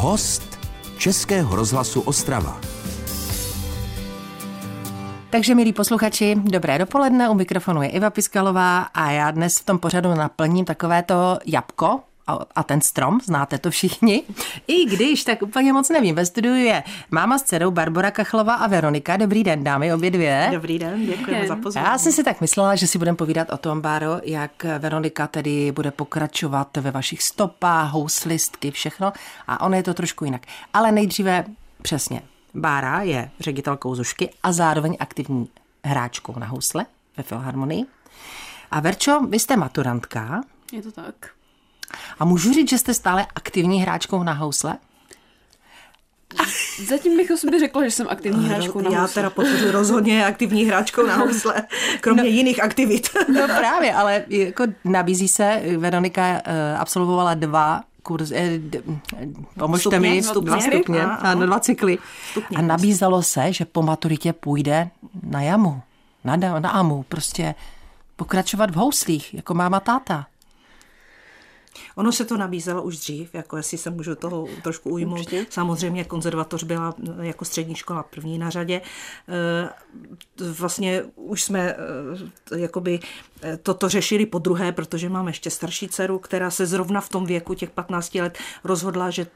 Host Českého rozhlasu Ostrava. Takže, milí posluchači, dobré dopoledne, u mikrofonu je Iva Piskalová a já dnes v tom pořadu naplním takovéto jabko, a ten strom, znáte to všichni. I když, tak úplně moc nevím. Ve studiu je máma s dcerou Barbara Kachlová a Veronika. Dobrý den, dámy, obě dvě. Dobrý den, děkujeme za pozvání. Já jsem si tak myslela, že si budeme povídat o tom, Báro, jak Veronika tedy bude pokračovat ve vašich stopách, houslistky, všechno. A ono je to trošku jinak. Ale nejdříve přesně. Bára je ředitelkou Zušky a zároveň aktivní hráčkou na housle ve Filharmonii. A Verčo, vy jste maturantka. Je to tak. A můžu říct, že jste stále aktivní hráčkou na housle? Zatím bych o sobě řekla, že jsem aktivní hráčkou na Já housle. teda podpořuji rozhodně aktivní hráčkou na housle, kromě no, jiných aktivit. No právě, ale jako nabízí se, Veronika eh, absolvovala dva kurz, eh, pomožte stupně, mi, stupně, dva stupně, a, a, dva cykly. Stupně. A nabízelo se, že po maturitě půjde na jamu, na, na amu, prostě pokračovat v houslích, jako máma táta. Ono se to nabízelo už dřív, jako jestli se můžu toho trošku ujmout. Určitě. Samozřejmě konzervatoř byla jako střední škola první na řadě. Vlastně už jsme jakoby toto řešili po druhé, protože mám ještě starší dceru, která se zrovna v tom věku těch 15 let rozhodla, že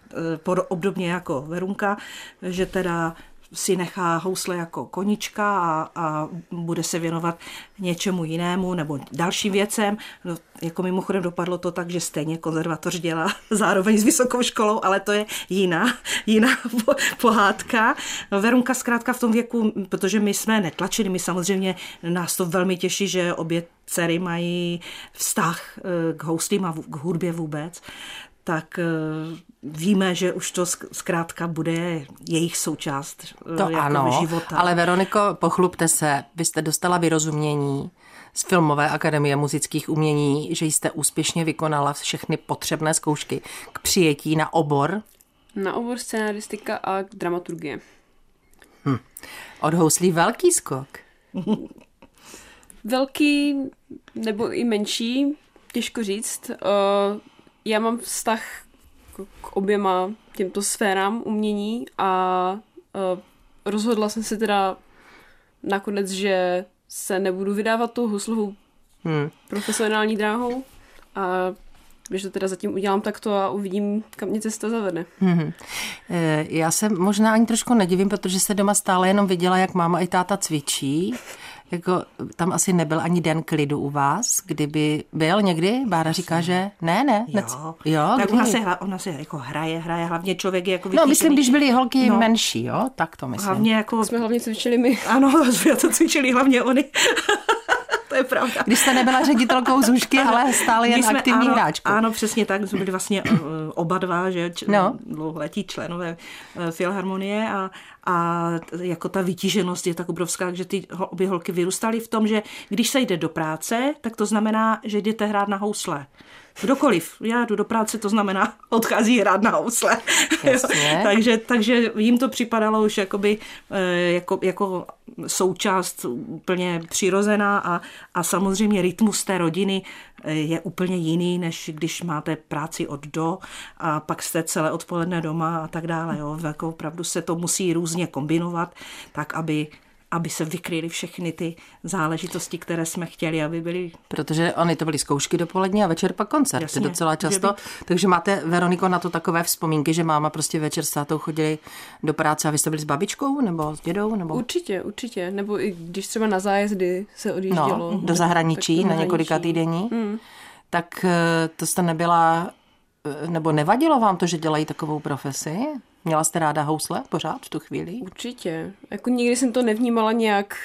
obdobně jako Verunka, že teda si nechá housle jako konička a, a bude se věnovat něčemu jinému nebo dalším věcem. No, jako mimochodem dopadlo to tak, že stejně konzervatoř dělá zároveň s vysokou školou, ale to je jiná, jiná pohádka. No, Verunka zkrátka v tom věku, protože my jsme netlačili, my samozřejmě nás to velmi těší, že obě dcery mají vztah k houslím a k hudbě vůbec, tak víme, že už to zkrátka bude jejich součást to jako ano, života. ale Veroniko, pochlubte se, vy jste dostala vyrozumění z Filmové akademie muzických umění, že jste úspěšně vykonala všechny potřebné zkoušky k přijetí na obor. Na obor scenaristika a dramaturgie. Hm. Od houslí velký skok. velký nebo i menší, těžko říct. Já mám vztah k oběma těmto sférám umění a uh, rozhodla jsem se teda nakonec, že se nebudu vydávat tou huslovou hmm. profesionální dráhou a že to teda zatím udělám takto a uvidím, kam mě cesta zavede. Hmm. Já se možná ani trošku nedivím, protože se doma stále jenom viděla, jak máma i táta cvičí jako tam asi nebyl ani den klidu u vás, kdyby byl někdy? Bára říká, že ne, ne. Jo, jo tak ona se, ona se jako hraje, hraje, hlavně člověk je jako vytýčený. No, myslím, když byly holky no, menší, jo, tak to myslím. Hlavně jako... Jsme hlavně cvičili my. Ano, jsme to cvičili hlavně oni. to je pravda. Když jste nebyla ředitelkou Zušky, ale stále jen jsme, aktivní ano, hráčkou. Ano, přesně tak. Jsme byli vlastně oba dva, že č- no. dlouholetí členové Filharmonie a, a jako ta vytíženost je tak obrovská, že ty obě holky vyrůstaly v tom, že když se jde do práce, tak to znamená, že jdete hrát na housle. Kdokoliv. Já jdu do práce, to znamená, odchází hrát na housle. takže, takže jim to připadalo už jakoby, jako, jako součást úplně přirozená a, a samozřejmě rytmus té rodiny je úplně jiný, než když máte práci od do a pak jste celé odpoledne doma a tak dále. Jo. Jako opravdu se to musí různě kombinovat, tak aby aby se vykryly všechny ty záležitosti, které jsme chtěli, aby byly. Protože oni to byly zkoušky dopolední a večer pak koncert. Jasně, docela často. By... Takže máte, Veroniko, na to takové vzpomínky, že máma prostě večer s tátou chodili do práce a vy jste byli s babičkou nebo s dědou? Nebo... Určitě, určitě. Nebo i když třeba na zájezdy se odjíždělo. No, do zahraničí na několika týdení. Mm. Tak eh, to jste nebyla, eh, nebo nevadilo vám to, že dělají takovou profesi? Měla jste ráda housle pořád v tu chvíli? Určitě. Jako nikdy jsem to nevnímala nějak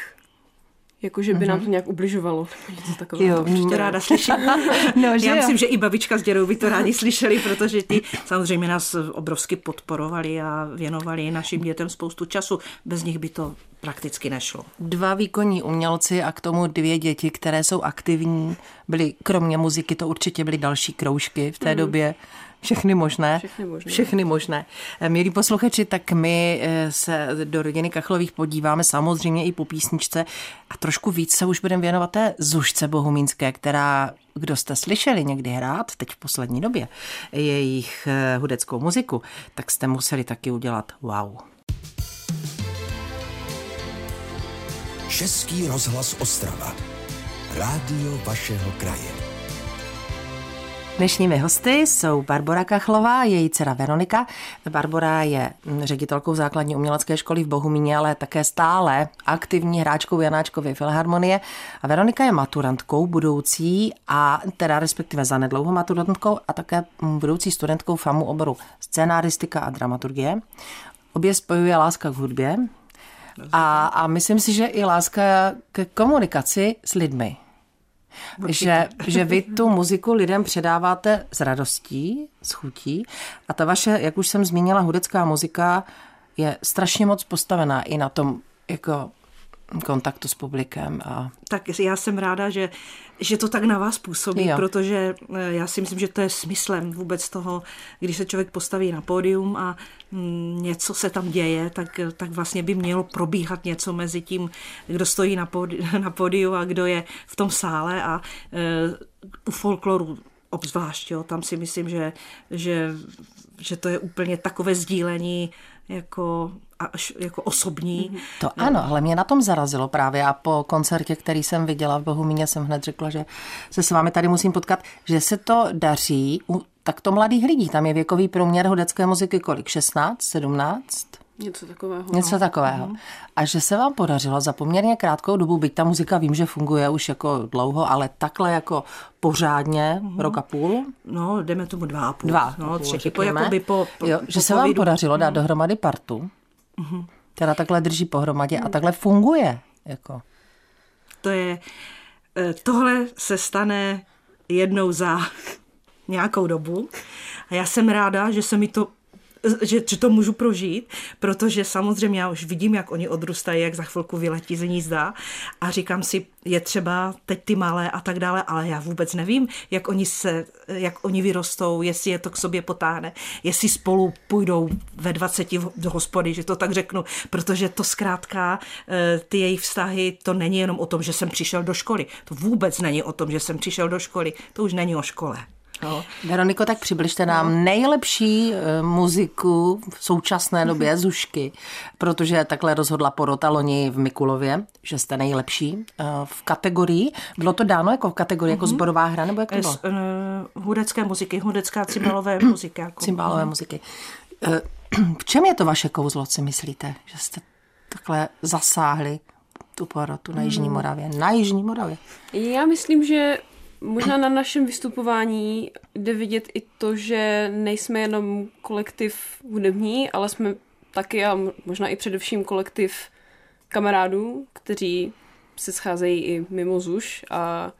jako, že by nám to mhm. nějak ubližovalo. Něco Jo, určitě ráda slyším. no, že Já myslím, že i babička s dědou by to rádi slyšeli, protože ty samozřejmě nás obrovsky podporovali a věnovali našim dětem spoustu času. Bez nich by to prakticky nešlo. Dva výkonní umělci a k tomu dvě děti, které jsou aktivní, byly kromě muziky, to určitě byly další kroužky v té mm. době všechny možné. Všechny možné. Všechny možné. Eh, milí posluchači, tak my eh, se do rodiny Kachlových podíváme samozřejmě i po písničce a trošku víc se už budeme věnovat té Zušce Bohumínské, která, kdo jste slyšeli někdy hrát, teď v poslední době, jejich eh, hudeckou muziku, tak jste museli taky udělat wow. Český rozhlas Ostrava. Rádio vašeho kraje. Dnešními hosty jsou Barbara Kachlová, její dcera Veronika. Barbara je ředitelkou základní umělecké školy v Bohumíně, ale také stále aktivní hráčkou Janáčkovy filharmonie. A Veronika je maturantkou budoucí a teda respektive zanedlouho maturantkou a také budoucí studentkou FAMu oboru scénáristika a dramaturgie. Obě spojuje láska k hudbě, a, a myslím si, že i láska ke komunikaci s lidmi. Že, že vy tu muziku lidem předáváte s radostí, s chutí. A ta vaše, jak už jsem zmínila, hudecká muzika je strašně moc postavená i na tom jako kontaktu s publikem. A... Tak já jsem ráda, že, že to tak na vás působí, jo. protože eh, já si myslím, že to je smyslem vůbec toho, když se člověk postaví na pódium a mm, něco se tam děje, tak, tak vlastně by mělo probíhat něco mezi tím, kdo stojí na, pódiu, na pódiu a kdo je v tom sále a uh, u folkloru obzvlášť, jo, tam si myslím, že, že, že to je úplně takové sdílení jako až jako osobní. To ano, ale mě na tom zarazilo právě a po koncertě, který jsem viděla v Bohumíně, jsem hned řekla, že se s vámi tady musím potkat, že se to daří u takto mladých lidí. Tam je věkový průměr hudecké muziky kolik? 16, 17? Něco takového. Něco no. takového. Mm. A že se vám podařilo za poměrně krátkou dobu, byť ta muzika vím, že funguje už jako dlouho, ale takhle jako pořádně mm. rok a půl? No, jdeme tomu dva a půl. Dva no, třetí, po, jakoby po, po, jo, po Že se vám podařilo dát mm. dohromady partu, mm. která takhle drží pohromadě a takhle funguje. Jako. To je, eh, tohle se stane jednou za nějakou dobu. A já jsem ráda, že se mi to že, že to můžu prožít, protože samozřejmě já už vidím, jak oni odrůstají, jak za chvilku vyletí z nízda a říkám si, je třeba teď ty malé a tak dále, ale já vůbec nevím, jak oni se, jak oni vyrostou, jestli je to k sobě potáhne, jestli spolu půjdou ve 20 do hospody, že to tak řeknu, protože to zkrátka, eh, ty jejich vztahy, to není jenom o tom, že jsem přišel do školy. To vůbec není o tom, že jsem přišel do školy. To už není o škole. No. Veroniko, tak přibližte nám no. nejlepší uh, muziku v současné době Zušky, protože takhle rozhodla porota loni v Mikulově, že jste nejlepší uh, v kategorii. Bylo to dáno jako v kategorii, mm-hmm. jako mhm. zborová hra, nebo jak to bylo? Uh, hudecké muziky, hudecká cymbalové muziky. Jako. Cymbalové muziky. V čem je to vaše kouzlo, si myslíte, že jste takhle zasáhli tu porotu na Jižní mhm. Moravě? Na Jižní Moravě. Já myslím, že Možná na našem vystupování jde vidět i to, že nejsme jenom kolektiv hudební, ale jsme taky a možná i především kolektiv kamarádů, kteří se scházejí i mimo ZUŠ a, a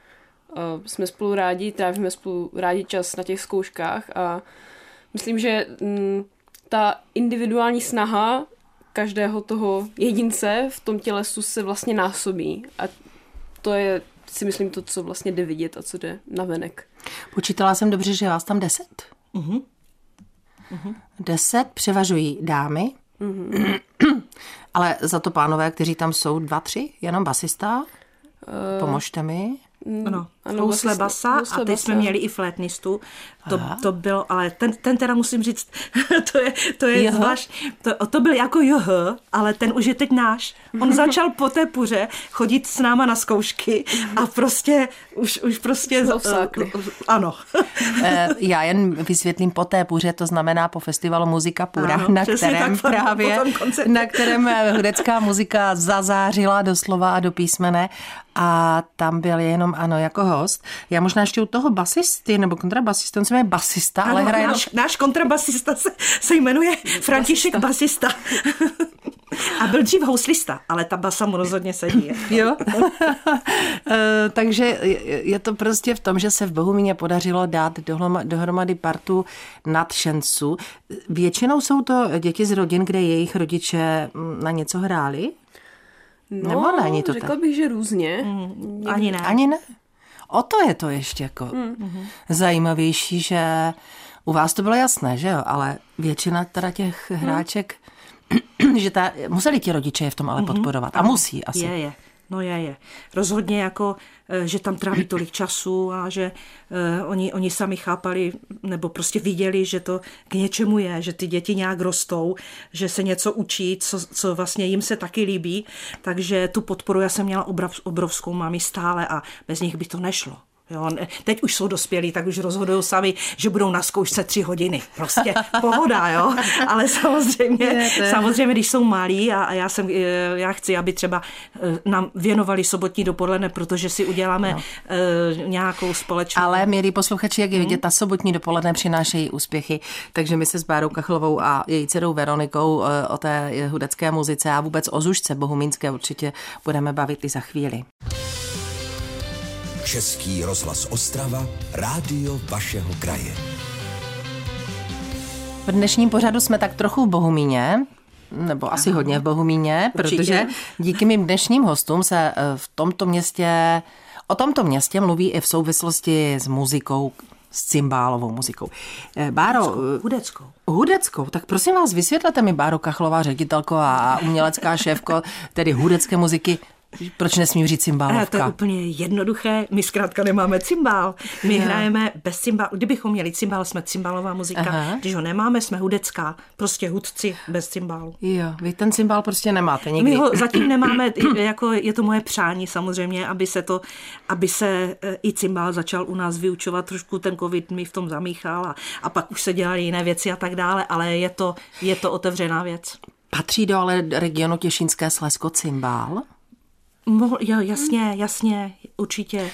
jsme spolu rádi, trávíme spolu rádi čas na těch zkouškách a myslím, že m, mm, ta individuální snaha každého toho jedince v tom tělesu se vlastně násobí a to je si myslím to, co vlastně jde vidět a co jde na venek. Počítala jsem dobře, že vás tam deset? Uh-huh. Uh-huh. Deset převažují dámy, uh-huh. ale za to pánové, kteří tam jsou dva, tři, jenom basista. Uh, Pomožte mi. Ano, ano housle basa a teď jsme měli i flétnistu. To, to bylo, ale ten, ten teda musím říct, to je, to je zvlášť, to, to byl jako joh, ale ten už je teď náš. On začal po té puře chodit s náma na zkoušky a prostě už, už prostě... Uh, ano. Eh, já jen vysvětlím po té puře, to znamená po festivalu Muzika Pura, ano, na kterém tak, právě, na kterém eh, hudecká muzika zazářila doslova a do písmene a tam byl jenom, ano, jako host. Já možná ještě u toho basisty, nebo kontrabasista, on se jmenuje basista, ano, ale hraje náš, náš kontrabasista se, se jmenuje František Basista. A byl dřív houslista, ale ta basa mu rozhodně sedí. jo. Eh, takže je to prostě v tom, že se v Bohumíně podařilo dát dohromady partu nadšenců. Většinou jsou to děti z rodin, kde jejich rodiče mm, na něco hráli? No, Nebo není to řekla tak? bych, že různě. Mm, ani ne. Ani ne? O to je to ještě jako mm. zajímavější, že U vás to bylo jasné, že jo, ale většina teda těch hráček, že ta, museli ti rodiče je v tom ale podporovat. A musí asi. Je, je. No je, je. Rozhodně jako, eh, že tam tráví tolik času a že uh, oni, oni sami chápali nebo prostě viděli, že to k něčemu je, že ty děti nějak rostou, že se něco učí, co, co vlastně jim se taky líbí. Takže tu podporu já jsem měla obrov, obrovskou, mám ji stále a bez nich by to nešlo. Jo, teď už jsou dospělí, tak už rozhodují sami, že budou na zkoušce tři hodiny. Prostě pohoda, jo. Ale samozřejmě, samozřejmě, když jsou malí a, a já, jsem, eh, já chci, aby třeba eh, nám věnovali sobotní dopoledne, protože si uděláme no. uh, nějakou společnou. Ale, milí posluchači, jak je vidět, ta sobotní dopoledne přinášejí úspěchy, takže my se s Bárou Kachlovou a její dcerou Veronikou o té hudecké muzice a vůbec o Zušce bohumínské určitě budeme bavit i za chvíli. Český rozhlas Ostrava, rádio vašeho kraje. V dnešním pořadu jsme tak trochu v Bohumíně, nebo asi hodně v Bohumíně, Určitě. protože díky mým dnešním hostům se eh, v tomto městě, o tomto městě mluví i v souvislosti s muzikou, s cymbálovou muzikou. Eh, Báro... Hudeckou. Hudeckou. Hudeckou. Tak prosím vás, vysvětlete mi, Báro Kachlová, ředitelko a umělecká šéfko, tedy hudecké muziky, proč nesmím říct cymbálovka? To je úplně jednoduché. My zkrátka nemáme cymbál. My ja. hrajeme bez cymbálu. Kdybychom měli cymbál, jsme cymbálová muzika. Aha. Když ho nemáme, jsme hudecká. Prostě hudci bez cymbálu. Jo, vy ten cymbál prostě nemáte nikdy. My ho zatím nemáme, jako je to moje přání samozřejmě, aby se to, aby se e, i cymbál začal u nás vyučovat. Trošku ten covid mi v tom zamíchal a, a pak už se dělaly jiné věci a tak dále, ale je to, je to otevřená věc. Patří do ale regionu Těšínské Slesko cymbál? Mohl, jo, jasně, jasně, určitě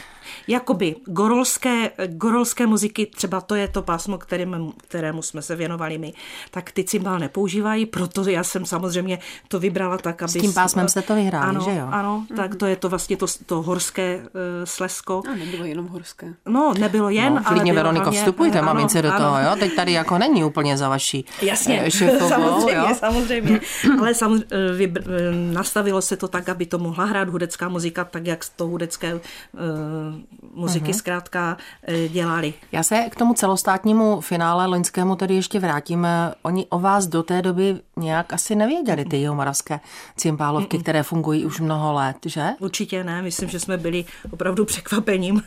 jakoby gorolské, gorolské muziky, třeba to je to pásmo, kterým, kterému jsme se věnovali my, tak ty cymbál nepoužívají, proto já jsem samozřejmě to vybrala tak, aby... S tím pásmem jste to vyhráli, ano, že jo? Ano, mm-hmm. tak to je to vlastně to, to horské uh, slesko. A nebylo jenom horské. No, nebylo jen, no, ale bylo Veroniko, hlavně, vstupujte, ano, mamince do toho, jo? Teď tady jako není úplně za vaší Jasně, eh, šefovou, samozřejmě, jo? samozřejmě. ale samozřejmě eh, vybr, nastavilo se to tak, aby to mohla hrát hudecká muzika, tak jak to hudecké uh, muziky uh-huh. zkrátka eh, dělali. Já se k tomu celostátnímu finále loňskému tedy ještě vrátím. Oni o vás do té doby nějak asi nevěděli, ty jihomoravské cymbálovky, které fungují už mnoho let, že? Určitě ne, myslím, že jsme byli opravdu překvapením.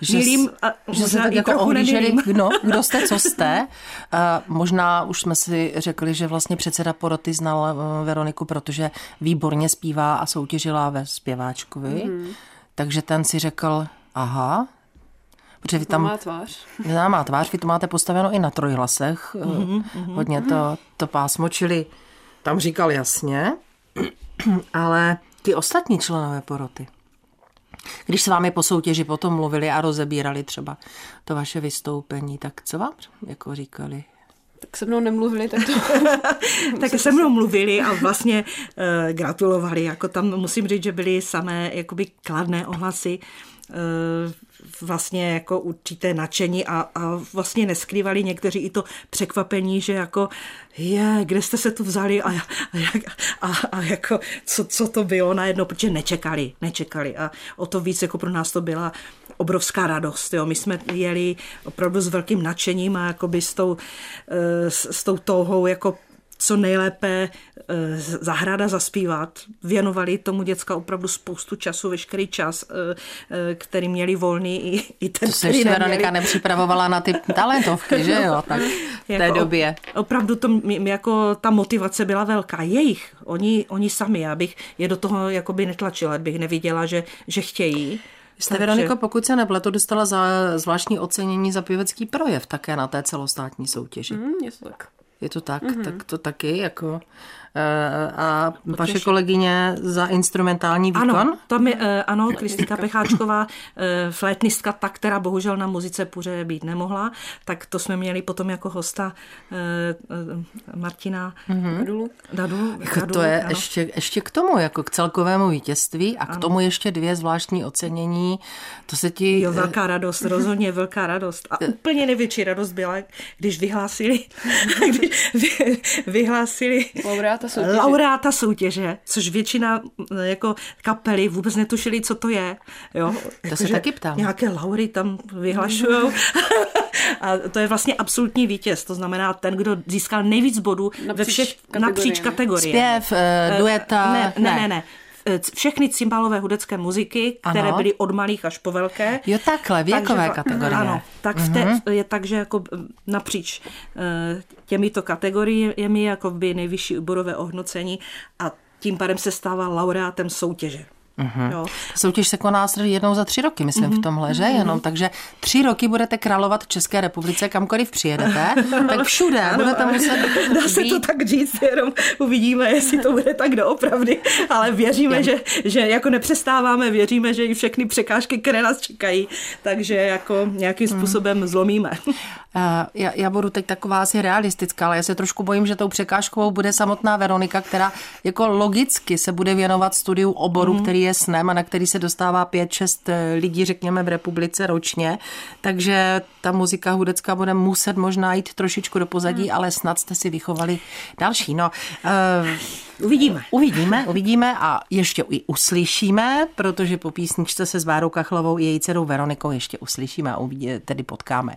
Že, Milým a že se tak jako ohlíželi, kdo, kdo jste, co jste. Uh, možná už jsme si řekli, že vlastně předseda poroty znal uh, Veroniku, protože výborně zpívá a soutěžila ve zpěváčkovi. Mm-hmm. Takže ten si řekl, aha, Protože vy tam... Má tvář. Má tvář, vy to máte postaveno i na trojhlasech. Mm-hmm, Hodně to, to pásmo, čili tam říkal jasně, ale ty ostatní členové poroty, když s vámi po soutěži potom mluvili a rozebírali třeba to vaše vystoupení, tak co vám jako říkali? Tak se mnou nemluvili, tak to... tak se mnou mluvili a vlastně uh, gratulovali. Jako tam musím říct, že byly samé jakoby kladné ohlasy. Uh, vlastně jako určité nadšení a, a vlastně neskrývali někteří i to překvapení, že jako je, kde jste se tu vzali a, a, a, a jako co, co to bylo najednou, protože nečekali, nečekali a o to víc jako pro nás to byla obrovská radost. Jo. My jsme jeli opravdu s velkým nadšením a jakoby s tou, eh, s, s tou touhou jako co nejlépe eh, zahrada zaspívat. Věnovali tomu děcka opravdu spoustu času, veškerý čas, eh, který měli volný i, i ten, to se ještě Veronika nepřipravovala na ty talentovky, že jo, tak v té jako, době. Opravdu to, jako ta motivace byla velká. Jejich, oni, oni sami, já bych je do toho jakoby netlačila, bych neviděla, že, že chtějí. Jste, Takže... Veroniko, pokud se nepletu, dostala za zvláštní ocenění za pěvecký projev také na té celostátní soutěži. Mm, je to tak. Je to tak, mm-hmm. tak to taky jako Eh, a vaše kolegyně za instrumentální výkon? Ano, tam je, eh, ano, Kristika Pecháčková, eh, flétnistka, ta, která bohužel na muzice puře být nemohla, tak to jsme měli potom jako hosta Martina mm-hmm. Dadulu. Dadulu, jako Dadulu to je ještě, ještě k tomu, jako k celkovému vítězství a k ano. tomu ještě dvě zvláštní ocenění. To se ti... Jo, velká radost, rozhodně velká radost. A úplně největší radost byla, když vyhlásili, když vyhlásili laureáta soutěže. Laureáta soutěže, což většina jako kapely vůbec netušili, co to je. Jo? To jako, se taky ptám. Nějaké laury tam vyhlašují. A to je vlastně absolutní vítěz, to znamená ten, kdo získal nejvíc bodů napříč ve všech kategoriemi. napříč kategoriemi. Zpěv, uh, dueta, ne, ne, ne. ne všechny cymbálové hudecké muziky, které ano. byly od malých až po velké. Jo, takhle, věkové takže, kategorie. Ano, tak v té, mm-hmm. je tak, že jako napříč těmito kategoriemi jako by nejvyšší oborové ohodnocení a tím pádem se stává laureátem soutěže. Uh-huh. Jo. Soutěž se koná jednou za tři roky, myslím, uh-huh. v tomhle, že? Uh-huh. Jenom, takže tři roky budete královat v České republice, kamkoliv přijedete, tak všude ano, budete muset Dá být... se to tak říct, jenom uvidíme, jestli to bude tak doopravdy, ale věříme, že, že jako nepřestáváme, věříme, že i všechny překážky, které nás čekají, takže jako nějakým způsobem uh-huh. zlomíme. Uh, já, já budu teď taková asi realistická, ale já se trošku bojím, že tou překážkou bude samotná Veronika, která jako logicky se bude věnovat studiu oboru, uh-huh. který je snem a na který se dostává 5-6 eh, lidí, řekněme, v republice ročně. Takže ta muzika hudecká bude muset možná jít trošičku do pozadí, hmm. ale snad jste si vychovali další. No, uh, uvidíme. Uvidíme, uvidíme a ještě i uslyšíme, protože po písničce se s Várou Kachlovou i její dcerou Veronikou ještě uslyšíme a uvidě, tedy potkáme.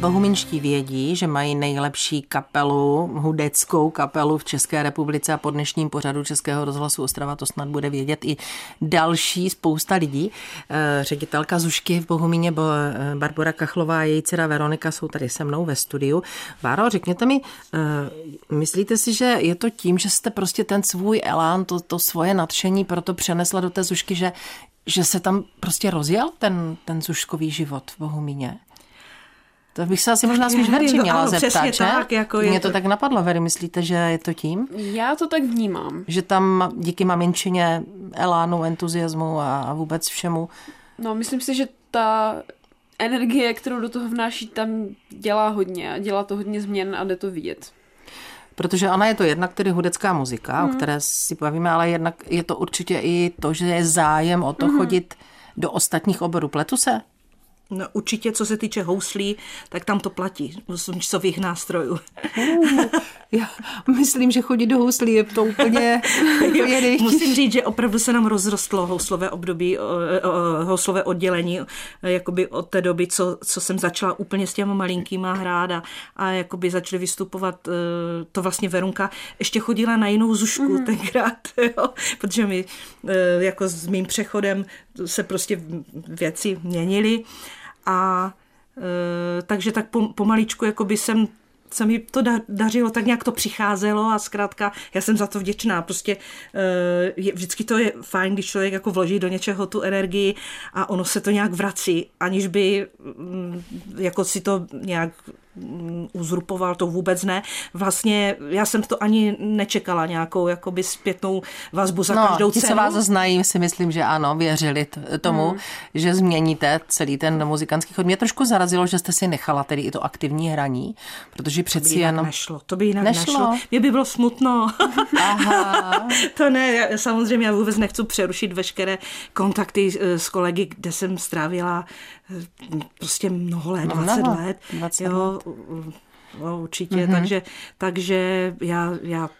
Bohuminští vědí, že mají nejlepší kapelu, hudeckou kapelu v České republice a po dnešním pořadu Českého rozhlasu Ostrava to snad bude vědět i další spousta lidí. Eh, ředitelka Zušky v Bohumíně eh, Barbara Kachlová a její dcera Veronika jsou tady se mnou ve studiu. Váro, řekněte mi, eh, myslíte si, že je to tím, že jste prostě ten svůj elán, to, to svoje nadšení proto přenesla do té Zušky, že, že se tam prostě rozjel ten, ten zuškový život v Bohumíně? To bych se asi možná spíš Veri měla ano, zeptat, že? Tak, jako Mě to tak napadlo, Veri, myslíte, že je to tím? Já to tak vnímám. Že tam díky maminčině, elánu, entuziasmu a vůbec všemu? No, myslím si, že ta energie, kterou do toho vnáší, tam dělá hodně a dělá to hodně změn a jde to vidět. Protože ona je to jednak tedy hudecká muzika, hmm. o které si bavíme, ale jednak je to určitě i to, že je zájem o to hmm. chodit do ostatních oborů. Pletu se? No, určitě, co se týče houslí, tak tam to platí, slunčcových nástrojů. Uh, já myslím, že chodit do houslí je to úplně, úplně Musím říct, že opravdu se nám rozrostlo houslové období, houslové oddělení, jakoby od té doby, co, co jsem začala úplně s těma malinkýma hrát a, a jakoby začali vystupovat, e, to vlastně Verunka ještě chodila na jinou zušku mm. tenkrát, jo, protože mi e, jako s mým přechodem se prostě věci měnily a e, takže tak pomaličku jako by jsem se mi to dařilo, tak nějak to přicházelo a zkrátka já jsem za to vděčná. Prostě e, je, vždycky to je fajn, když člověk jako vloží do něčeho tu energii a ono se to nějak vrací, aniž by mm, jako si to nějak uzurpoval, to vůbec ne. Vlastně já jsem to ani nečekala nějakou jakoby zpětnou vazbu za no, každou cenu. se vás znají, si myslím, že ano, věřili tomu, hmm. že změníte celý ten muzikantský chod. Mě trošku zarazilo, že jste si nechala tedy i to aktivní hraní, protože přeci jenom... nešlo, to by jinak nešlo. nešlo. Mě by bylo smutno. Aha. to ne, já, samozřejmě já vůbec nechci přerušit veškeré kontakty eh, s kolegy, kde jsem strávila prostě mnoho let, no, 20 mnoho, let. 20 jo, let. No, určitě, mm-hmm. takže, takže já, já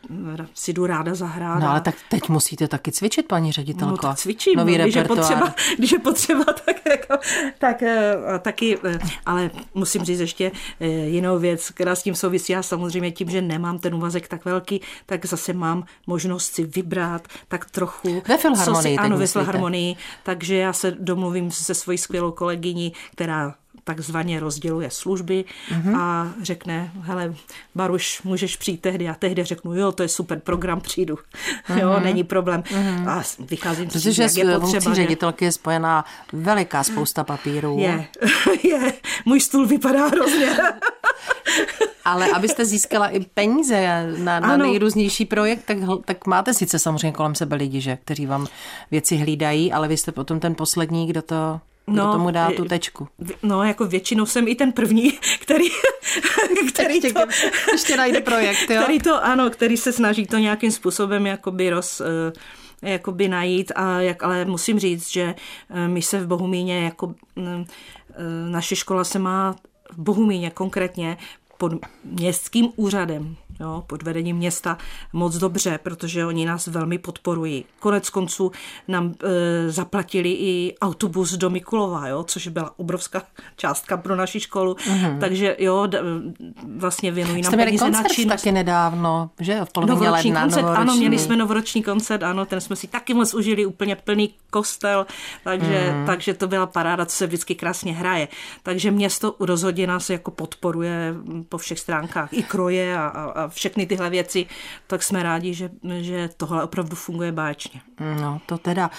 si jdu ráda zahrát. No ale tak teď musíte taky cvičit, paní ředitelko. No tak cvičím, Nový no, když, je potřeba, když je potřeba, tak, jako, tak eh, taky, eh, ale musím říct ještě eh, jinou věc, která s tím souvisí. Já samozřejmě tím, že nemám ten úvazek tak velký, tak zase mám možnost si vybrat tak trochu. Ve filharmonii. Si, ano, ve filharmonii, takže já se domluvím se svojí skvělou kolegyní, která takzvaně rozděluje služby mm-hmm. a řekne, hele, Baruš, můžeš přijít tehdy a tehdy řeknu, jo, to je super program, přijdu. Mm-hmm. Jo, není problém. Mm-hmm. A vycházím si, jak je potřeba. ředitelky je spojená veliká spousta papírů. Je, je. Můj stůl vypadá hrozně. Ale abyste získala i peníze na, na nejrůznější projekt, tak, tak máte sice samozřejmě kolem sebe lidi, že, kteří vám věci hlídají, ale vy jste potom ten poslední, kdo to kdo no, tomu dá tu tečku. No, jako většinou jsem i ten první, který, který ještě, to, ještě najde projekt, jo? Který to, ano, který se snaží to nějakým způsobem jakoby roz, eh, jakoby najít, a jak, ale musím říct, že my se v Bohumíně jako naše škola se má v Bohumíně konkrétně pod městským úřadem jo, pod vedením města moc dobře, protože oni nás velmi podporují. Konec konců nám e, zaplatili i autobus do Mikulova, jo, což byla obrovská částka pro naši školu, mm-hmm. takže jo, d, vlastně věnují nám peníze na činnost. taky nedávno, že v polovině ledna, koncert, Ano, měli jsme novoroční koncert, ano, ten jsme si taky moc užili, úplně plný kostel, takže, mm. takže to byla paráda, co se vždycky krásně hraje. Takže město rozhodně nás jako podporuje po všech stránkách, i kroje a, a, a všechny tyhle věci, tak jsme rádi, že, že tohle opravdu funguje báječně. No, to teda,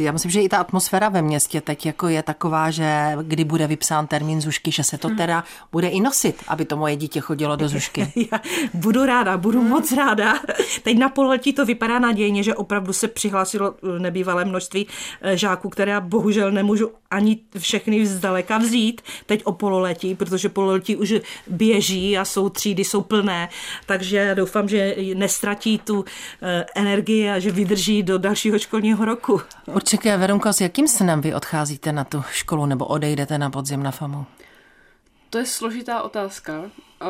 já myslím, že i ta atmosféra ve městě teď jako je taková, že kdy bude vypsán termín Zušky, že se to hmm. teda bude i nosit, aby to moje dítě chodilo do Zušky. já budu ráda, budu hmm. moc ráda. Teď na pololetí to vypadá nadějně, že opravdu se přihlásilo eh, nebývalé množství eh, žáků, které já bohužel nemůžu ani všechny zdaleka vzít teď o pololetí, protože pololetí už běží a jsou třídy, jsou plné, takže doufám, že nestratí tu eh, energii a že vydrží do dalšího školního roku. Určitě, Veronko, s jakým snem vy odcházíte na tu školu nebo odejdete na podzim na FAMu? To je složitá otázka. Eh,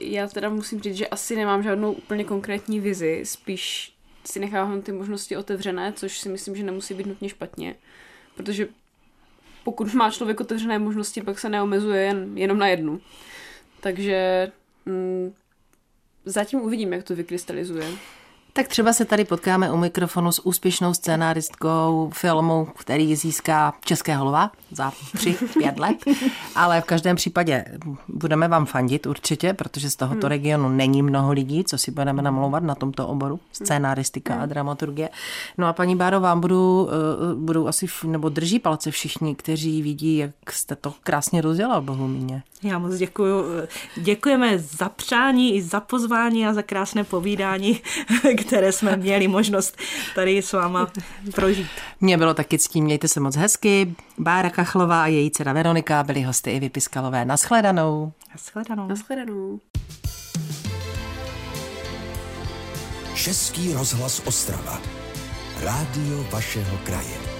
já teda musím říct, že asi nemám žádnou úplně konkrétní vizi, spíš si nechávám ty možnosti otevřené, což si myslím, že nemusí být nutně špatně, protože pokud má člověk otevřené možnosti, pak se neomezuje jen, jenom na jednu. Takže mm, zatím uvidím, jak to vykrystalizuje. Tak třeba se tady potkáme u mikrofonu s úspěšnou scénáristkou filmu, který získá Českého lva za tři, pět let. Ale v každém případě budeme vám fandit určitě, protože z tohoto hmm. regionu není mnoho lidí, co si budeme namlouvat na tomto oboru, scénáristika a hmm. dramaturgie. No a paní Báro, vám budu, eh, budou asi, nebo drží palce všichni, kteří vidí, jak jste to krásně rozdělal Bohumíně. Já moc děkuji. Děkujeme za přání i za pozvání a za krásné povídání, které jsme měli možnost tady s váma prožít. Mně bylo taky ctí, mějte se moc hezky. Bára Kachlová a její dcera Veronika byly hosty i vypiskalové. Naschledanou. Naschledanou. Naschledanou. Český rozhlas Ostrava. Rádio vašeho kraje.